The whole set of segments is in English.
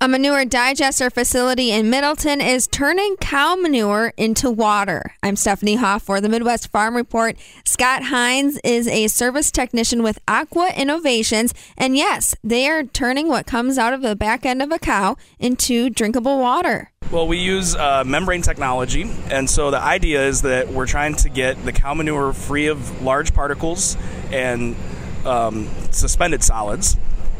A manure digester facility in Middleton is turning cow manure into water. I'm Stephanie Hoff for the Midwest Farm Report. Scott Hines is a service technician with Aqua Innovations, and yes, they are turning what comes out of the back end of a cow into drinkable water. Well, we use uh, membrane technology, and so the idea is that we're trying to get the cow manure free of large particles and um, suspended solids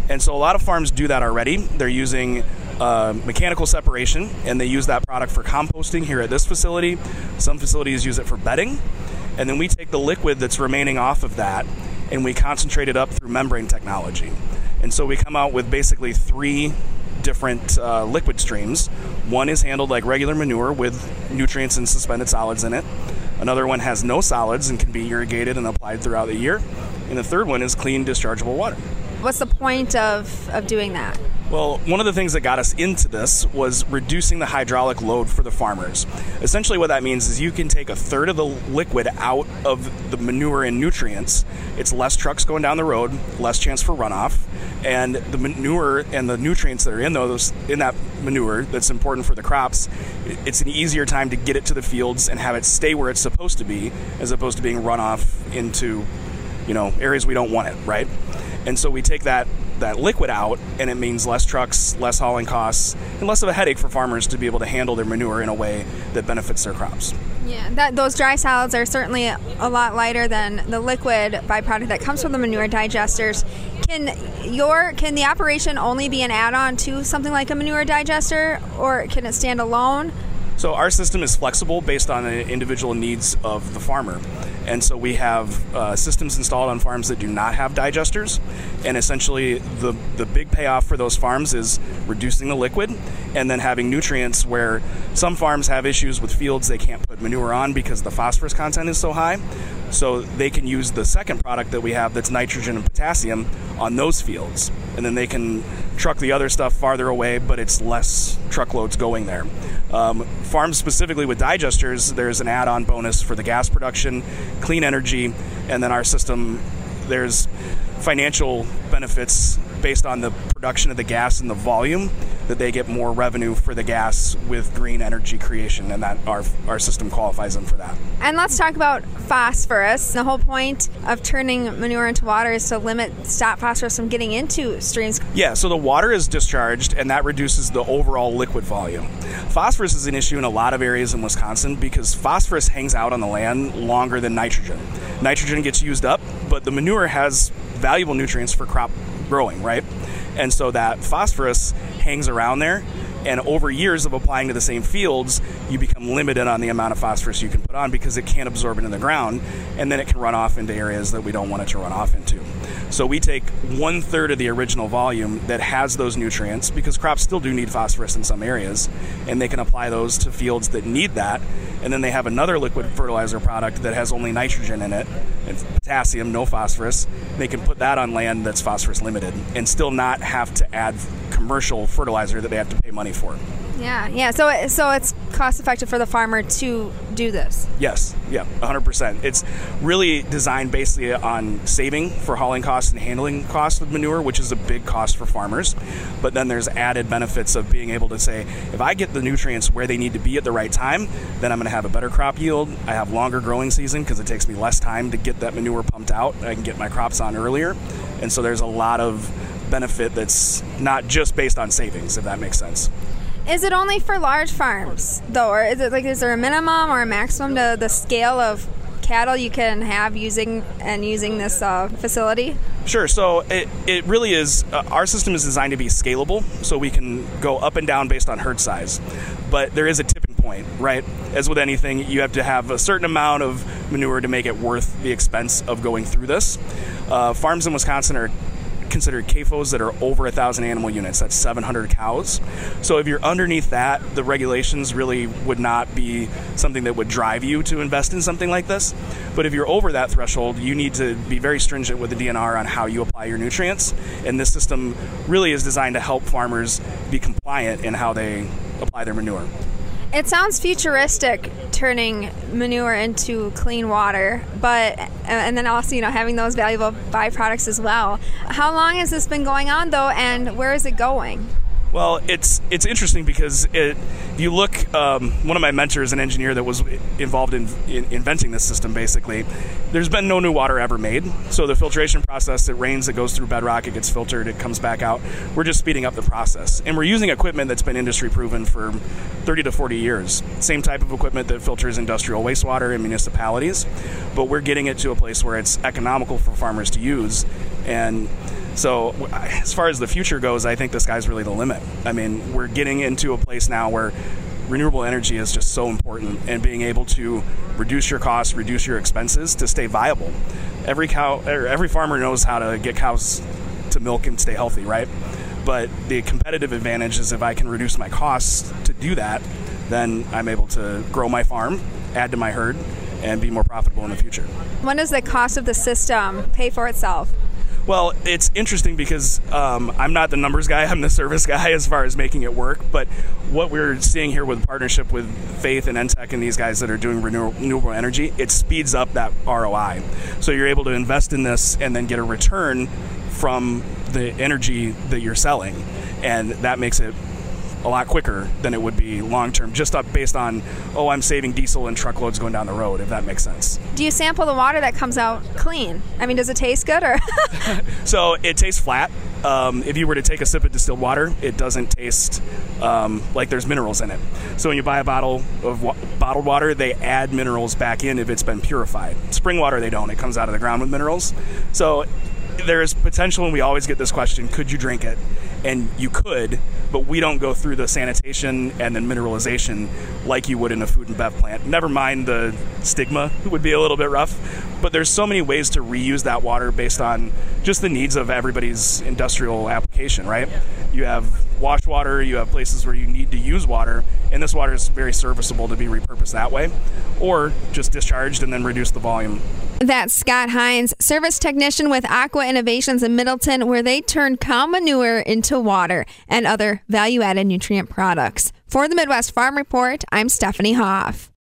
and so a lot of farms do that already. They're using uh, mechanical separation, and they use that product for composting here at this facility. Some facilities use it for bedding. And then we take the liquid that's remaining off of that and we concentrate it up through membrane technology. And so we come out with basically three different uh, liquid streams. One is handled like regular manure with nutrients and suspended solids in it. Another one has no solids and can be irrigated and applied throughout the year. And the third one is clean, dischargeable water. What's the point of, of doing that? Well, one of the things that got us into this was reducing the hydraulic load for the farmers. Essentially, what that means is you can take a third of the liquid out of the manure and nutrients. It's less trucks going down the road, less chance for runoff, and the manure and the nutrients that are in those in that manure that's important for the crops. It's an easier time to get it to the fields and have it stay where it's supposed to be, as opposed to being run off into, you know, areas we don't want it. Right. And so we take that that liquid out, and it means less trucks, less hauling costs, and less of a headache for farmers to be able to handle their manure in a way that benefits their crops. Yeah, that, those dry solids are certainly a lot lighter than the liquid byproduct that comes from the manure digesters. Can your can the operation only be an add-on to something like a manure digester, or can it stand alone? So our system is flexible based on the individual needs of the farmer. And so we have uh, systems installed on farms that do not have digesters. And essentially, the, the big payoff for those farms is reducing the liquid and then having nutrients where some farms have issues with fields they can't put manure on because the phosphorus content is so high. So they can use the second product that we have that's nitrogen and potassium on those fields. And then they can truck the other stuff farther away, but it's less truckloads going there. Um, farms specifically with digesters, there's an add on bonus for the gas production, clean energy, and then our system, there's financial benefits based on the production of the gas and the volume that they get more revenue for the gas with green energy creation and that our, our system qualifies them for that. And let's talk about phosphorus. The whole point of turning manure into water is to limit stop phosphorus from getting into streams. Yeah, so the water is discharged and that reduces the overall liquid volume. Phosphorus is an issue in a lot of areas in Wisconsin because phosphorus hangs out on the land longer than nitrogen. Nitrogen gets used up, but the manure has valuable nutrients for crop growing, right? And so that phosphorus hangs around there. And over years of applying to the same fields, you become limited on the amount of phosphorus you can put on because it can't absorb it in the ground. And then it can run off into areas that we don't want it to run off into. So we take one third of the original volume that has those nutrients because crops still do need phosphorus in some areas, and they can apply those to fields that need that. And then they have another liquid fertilizer product that has only nitrogen in it and potassium, no phosphorus. They can put that on land that's phosphorus limited and still not have to add commercial fertilizer that they have to pay money for. Yeah, yeah. So, so it's cost effective for the farmer to do this. Yes, yeah, 100%. It's really designed basically on saving for hauling costs and handling costs of manure, which is a big cost for farmers. But then there's added benefits of being able to say, if I get the nutrients where they need to be at the right time, then I'm going to have a better crop yield. I have longer growing season because it takes me less time to get that manure pumped out. I can get my crops on earlier. And so there's a lot of benefit that's not just based on savings, if that makes sense. Is it only for large farms though, or is it like is there a minimum or a maximum to the scale of cattle you can have using and using this uh, facility? Sure. So it, it really is. Uh, our system is designed to be scalable, so we can go up and down based on herd size. But there is a tipping point, right? As with anything, you have to have a certain amount of manure to make it worth the expense of going through this. Uh, farms in Wisconsin are considered CAFOs that are over a thousand animal units. That's 700 cows. So if you're underneath that, the regulations really would not be something that would drive you to invest in something like this. But if you're over that threshold, you need to be very stringent with the DNR on how you apply your nutrients. And this system really is designed to help farmers be compliant in how they apply their manure. It sounds futuristic turning manure into clean water, but uh, and then also you know having those valuable byproducts as well. How long has this been going on though, and where is it going? Well, it's it's interesting because it, you look. Um, one of my mentors, an engineer that was involved in, in, inventing this system, basically, there's been no new water ever made. So the filtration process, it rains, it goes through bedrock, it gets filtered, it comes back out. We're just speeding up the process, and we're using equipment that's been industry proven for 30 to 40 years. Same type of equipment that filters industrial wastewater in municipalities, but we're getting it to a place where it's economical for farmers to use, and so, as far as the future goes, I think the sky's really the limit. I mean, we're getting into a place now where renewable energy is just so important and being able to reduce your costs, reduce your expenses to stay viable. Every cow, er, every farmer knows how to get cows to milk and stay healthy, right? But the competitive advantage is if I can reduce my costs to do that, then I'm able to grow my farm, add to my herd, and be more profitable in the future. When does the cost of the system pay for itself? Well, it's interesting because um, I'm not the numbers guy, I'm the service guy as far as making it work. But what we're seeing here with partnership with Faith and NTEC and these guys that are doing renewable energy, it speeds up that ROI. So you're able to invest in this and then get a return from the energy that you're selling. And that makes it a lot quicker than it would be long term, just up based on, oh, I'm saving diesel and truckloads going down the road, if that makes sense. Do you sample the water that comes out clean? I mean, does it taste good or? so it tastes flat. Um, if you were to take a sip of distilled water, it doesn't taste um, like there's minerals in it. So when you buy a bottle of wa- bottled water, they add minerals back in if it's been purified. Spring water, they don't. It comes out of the ground with minerals. So there is potential, and we always get this question: Could you drink it? And you could, but we don't go through the sanitation and then mineralization like you would in a food and bev plant. Never mind the stigma would be a little bit rough, but there's so many ways to reuse that water based on just the needs of everybody's industrial application, right? You have wash water, you have places where you need to use water, and this water is very serviceable to be repurposed that way, or just discharged and then reduce the volume. That's Scott Hines, service technician with Aqua Innovations in Middleton, where they turn cow manure into water and other value added nutrient products. For the Midwest Farm Report, I'm Stephanie Hoff.